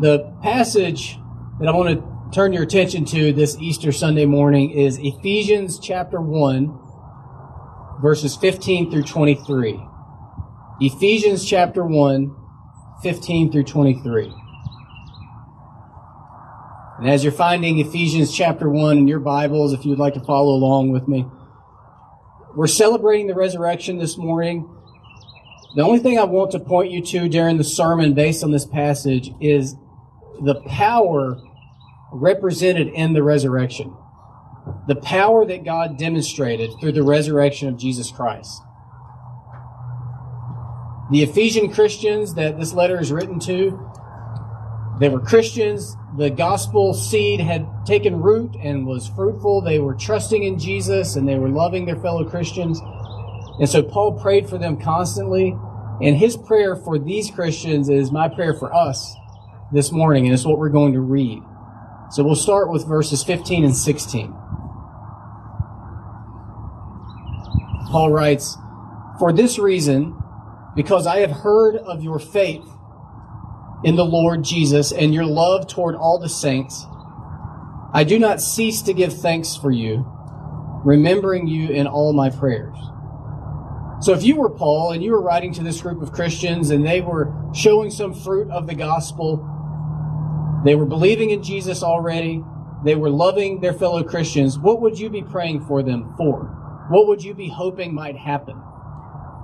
The passage that I want to turn your attention to this Easter Sunday morning is Ephesians chapter 1, verses 15 through 23. Ephesians chapter 1, 15 through 23. And as you're finding Ephesians chapter 1 in your Bibles, if you'd like to follow along with me, we're celebrating the resurrection this morning. The only thing I want to point you to during the sermon based on this passage is the power represented in the resurrection. The power that God demonstrated through the resurrection of Jesus Christ. The Ephesian Christians that this letter is written to, they were Christians. The gospel seed had taken root and was fruitful. They were trusting in Jesus and they were loving their fellow Christians. And so Paul prayed for them constantly. And his prayer for these Christians is my prayer for us this morning. And it's what we're going to read. So we'll start with verses 15 and 16. Paul writes, For this reason, because I have heard of your faith in the Lord Jesus and your love toward all the saints, I do not cease to give thanks for you, remembering you in all my prayers. So if you were Paul and you were writing to this group of Christians and they were showing some fruit of the gospel, they were believing in Jesus already, they were loving their fellow Christians, what would you be praying for them for? What would you be hoping might happen?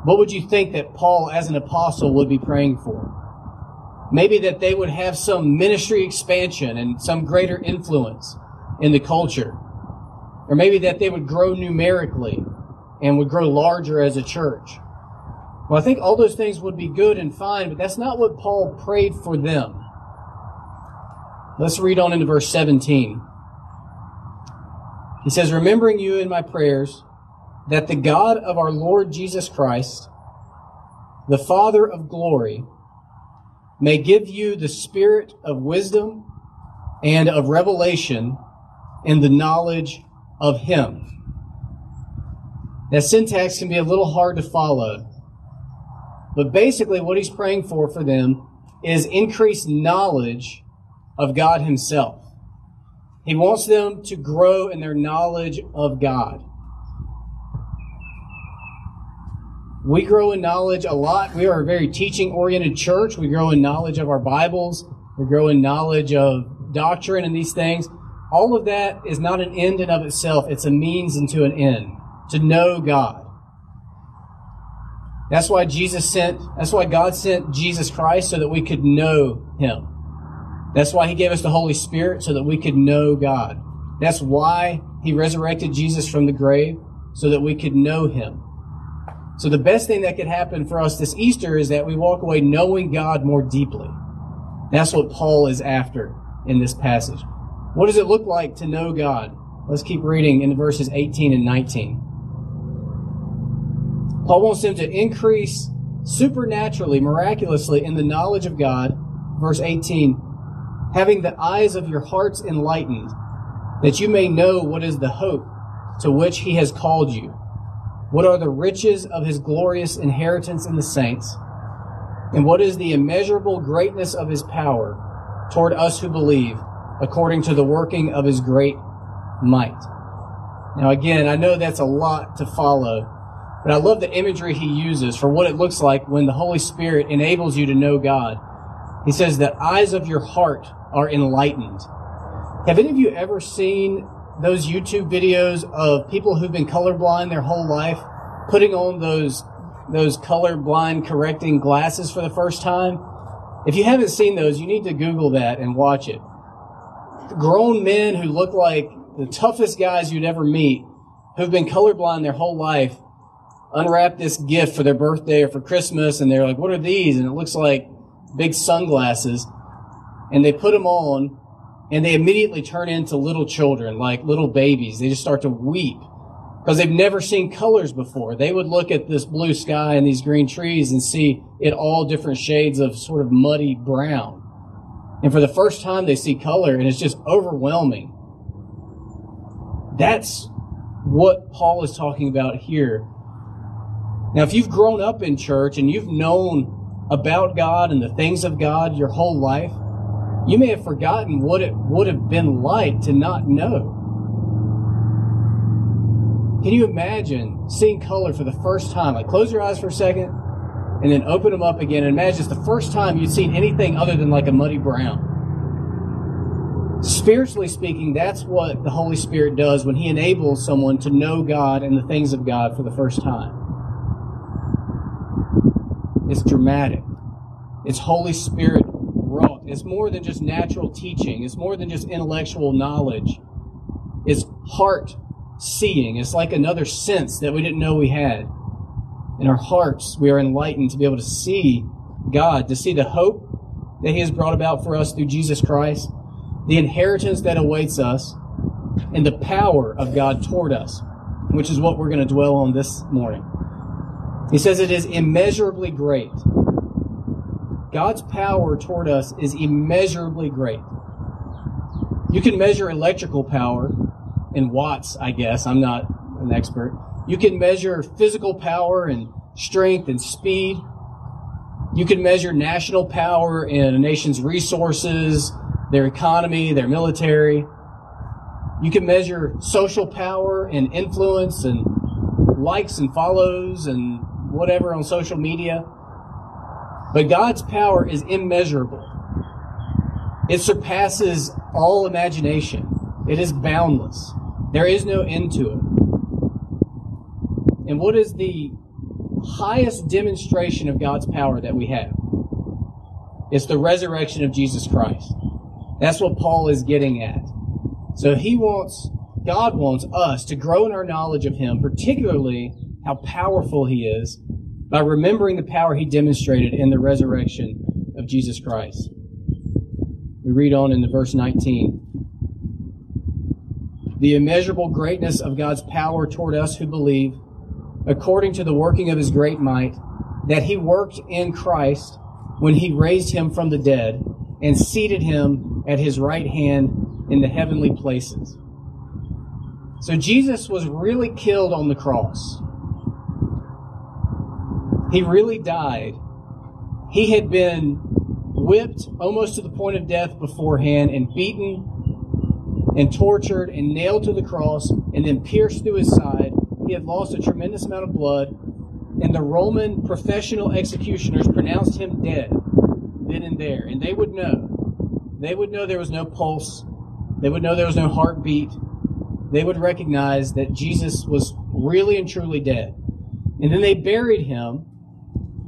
What would you think that Paul, as an apostle, would be praying for? Maybe that they would have some ministry expansion and some greater influence in the culture. Or maybe that they would grow numerically and would grow larger as a church. Well, I think all those things would be good and fine, but that's not what Paul prayed for them. Let's read on into verse 17. He says, Remembering you in my prayers, that the God of our Lord Jesus Christ, the Father of glory, may give you the spirit of wisdom and of revelation in the knowledge of Him. That syntax can be a little hard to follow. But basically, what he's praying for for them is increased knowledge of God Himself. He wants them to grow in their knowledge of God. We grow in knowledge a lot. We are a very teaching oriented church. We grow in knowledge of our Bibles. We grow in knowledge of doctrine and these things. All of that is not an end in of itself. It's a means into an end to know God. That's why Jesus sent, that's why God sent Jesus Christ so that we could know Him. That's why He gave us the Holy Spirit so that we could know God. That's why He resurrected Jesus from the grave so that we could know Him. So the best thing that could happen for us this Easter is that we walk away knowing God more deeply. That's what Paul is after in this passage. What does it look like to know God? Let's keep reading in verses 18 and 19. Paul wants them to increase supernaturally, miraculously in the knowledge of God. Verse 18, having the eyes of your hearts enlightened, that you may know what is the hope to which he has called you what are the riches of his glorious inheritance in the saints? And what is the immeasurable greatness of his power toward us who believe, according to the working of his great might? Now, again, I know that's a lot to follow, but I love the imagery he uses for what it looks like when the Holy Spirit enables you to know God. He says that eyes of your heart are enlightened. Have any of you ever seen those YouTube videos of people who've been colorblind their whole life putting on those those colorblind correcting glasses for the first time. If you haven't seen those, you need to Google that and watch it. Grown men who look like the toughest guys you'd ever meet, who've been colorblind their whole life, unwrap this gift for their birthday or for Christmas, and they're like, "What are these?" And it looks like big sunglasses, and they put them on, and they immediately turn into little children, like little babies. They just start to weep because they've never seen colors before. They would look at this blue sky and these green trees and see it all different shades of sort of muddy brown. And for the first time, they see color and it's just overwhelming. That's what Paul is talking about here. Now, if you've grown up in church and you've known about God and the things of God your whole life, you may have forgotten what it would have been like to not know. Can you imagine seeing color for the first time? Like, close your eyes for a second and then open them up again and imagine it's the first time you've seen anything other than like a muddy brown. Spiritually speaking, that's what the Holy Spirit does when He enables someone to know God and the things of God for the first time. It's dramatic. It's Holy Spirit wrought. It's more than just natural teaching. It's more than just intellectual knowledge. It's heart seeing. It's like another sense that we didn't know we had. In our hearts, we are enlightened to be able to see God, to see the hope that He has brought about for us through Jesus Christ, the inheritance that awaits us, and the power of God toward us, which is what we're going to dwell on this morning. He says it is immeasurably great. God's power toward us is immeasurably great. You can measure electrical power in watts, I guess. I'm not an expert. You can measure physical power and strength and speed. You can measure national power in a nation's resources, their economy, their military. You can measure social power and influence and likes and follows and whatever on social media. But God's power is immeasurable. It surpasses all imagination. It is boundless. There is no end to it. And what is the highest demonstration of God's power that we have? It's the resurrection of Jesus Christ. That's what Paul is getting at. So he wants, God wants us to grow in our knowledge of him, particularly how powerful he is, by remembering the power he demonstrated in the resurrection of Jesus Christ. We read on in the verse 19. The immeasurable greatness of God's power toward us who believe according to the working of his great might, that he worked in Christ when he raised him from the dead and seated him at his right hand in the heavenly places. So Jesus was really killed on the cross. He really died. He had been whipped almost to the point of death beforehand and beaten and tortured and nailed to the cross and then pierced through his side he had lost a tremendous amount of blood, and the Roman professional executioners pronounced him dead then and there. And they would know. They would know there was no pulse. They would know there was no heartbeat. They would recognize that Jesus was really and truly dead. And then they buried him,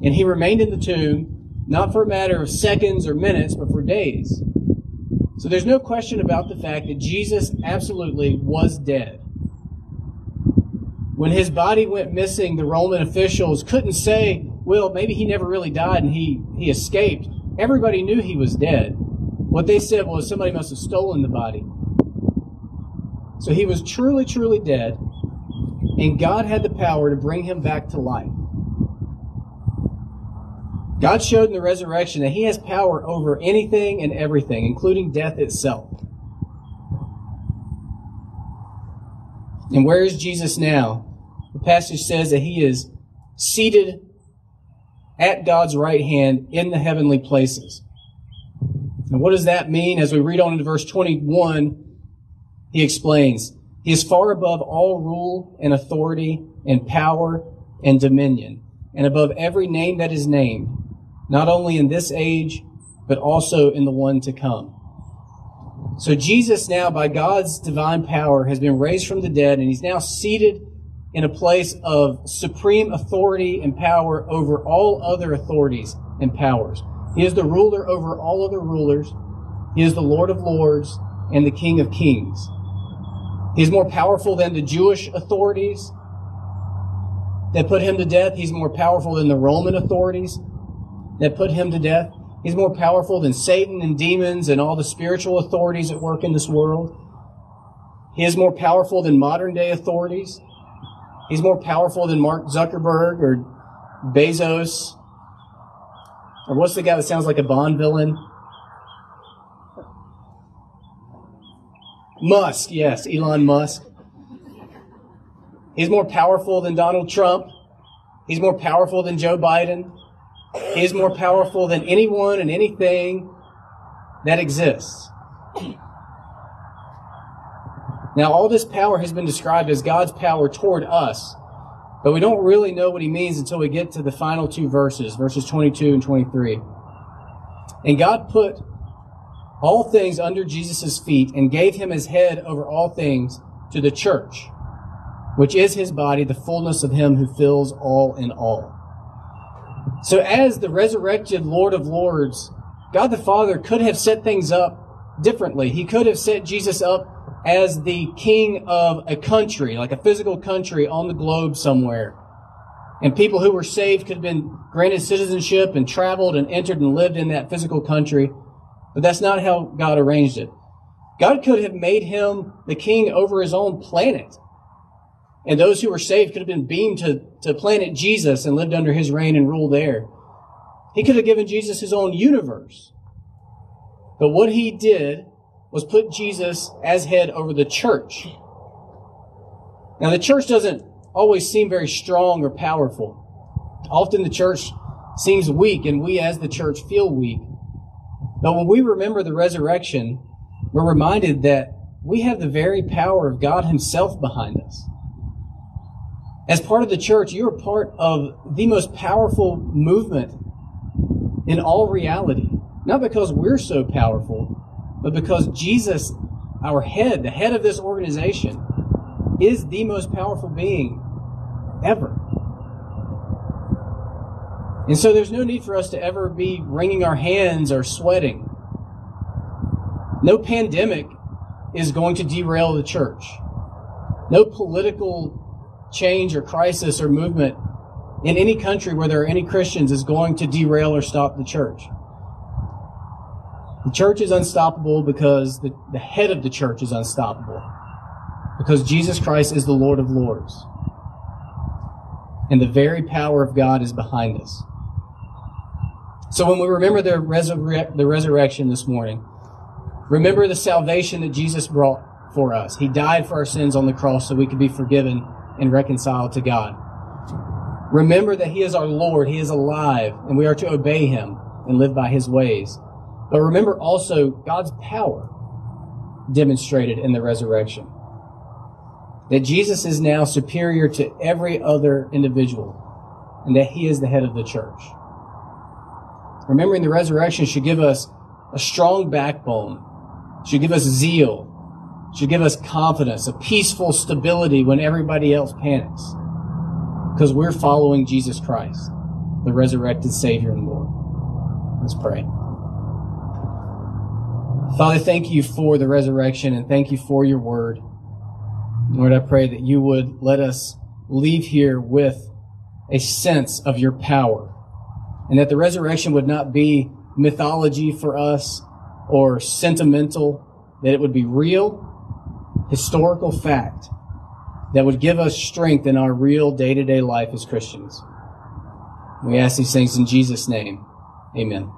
and he remained in the tomb, not for a matter of seconds or minutes, but for days. So there's no question about the fact that Jesus absolutely was dead. When his body went missing, the Roman officials couldn't say, well, maybe he never really died and he, he escaped. Everybody knew he was dead. What they said was somebody must have stolen the body. So he was truly, truly dead, and God had the power to bring him back to life. God showed in the resurrection that he has power over anything and everything, including death itself. And where is Jesus now? The passage says that he is seated at God's right hand in the heavenly places. And what does that mean? As we read on into verse 21, he explains, He is far above all rule and authority and power and dominion, and above every name that is named, not only in this age, but also in the one to come. So Jesus now, by God's divine power, has been raised from the dead, and he's now seated in a place of supreme authority and power over all other authorities and powers. He is the ruler over all other rulers. He is the Lord of lords and the King of kings. He is more powerful than the Jewish authorities that put him to death. He's more powerful than the Roman authorities that put him to death. He's more powerful than Satan and demons and all the spiritual authorities at work in this world. He is more powerful than modern day authorities. He's more powerful than Mark Zuckerberg or Bezos. Or what's the guy that sounds like a Bond villain? Musk, yes, Elon Musk. He's more powerful than Donald Trump. He's more powerful than Joe Biden. Is more powerful than anyone and anything that exists. Now, all this power has been described as God's power toward us, but we don't really know what he means until we get to the final two verses, verses 22 and 23. And God put all things under Jesus' feet and gave him his head over all things to the church, which is his body, the fullness of him who fills all in all. So, as the resurrected Lord of Lords, God the Father could have set things up differently. He could have set Jesus up as the king of a country, like a physical country on the globe somewhere. And people who were saved could have been granted citizenship and traveled and entered and lived in that physical country. But that's not how God arranged it. God could have made him the king over his own planet. And those who were saved could have been beamed to, to planet Jesus and lived under his reign and rule there. He could have given Jesus his own universe. But what he did was put Jesus as head over the church. Now, the church doesn't always seem very strong or powerful. Often the church seems weak, and we as the church feel weak. But when we remember the resurrection, we're reminded that we have the very power of God Himself behind us. As part of the church, you are part of the most powerful movement in all reality. Not because we're so powerful, but because Jesus, our head, the head of this organization, is the most powerful being ever. And so there's no need for us to ever be wringing our hands or sweating. No pandemic is going to derail the church. No political change or crisis or movement in any country where there are any Christians is going to derail or stop the church. The church is unstoppable because the, the head of the church is unstoppable. Because Jesus Christ is the Lord of Lords. And the very power of God is behind us. So when we remember the, resurre- the resurrection this morning, remember the salvation that Jesus brought for us. He died for our sins on the cross so we could be forgiven and reconciled to God. Remember that He is our Lord. He is alive, and we are to obey Him and live by His ways. But remember also God's power demonstrated in the resurrection. That Jesus is now superior to every other individual, and that He is the head of the church. Remembering the resurrection should give us a strong backbone, should give us zeal, should give us confidence, a peaceful stability when everybody else panics. Because we're following Jesus Christ, the resurrected Savior and Lord. Let's pray. Father, thank you for the resurrection and thank you for your word. Lord, I pray that you would let us leave here with a sense of your power and that the resurrection would not be mythology for us or sentimental, that it would be real, historical fact that would give us strength in our real day to day life as Christians. We ask these things in Jesus' name. Amen.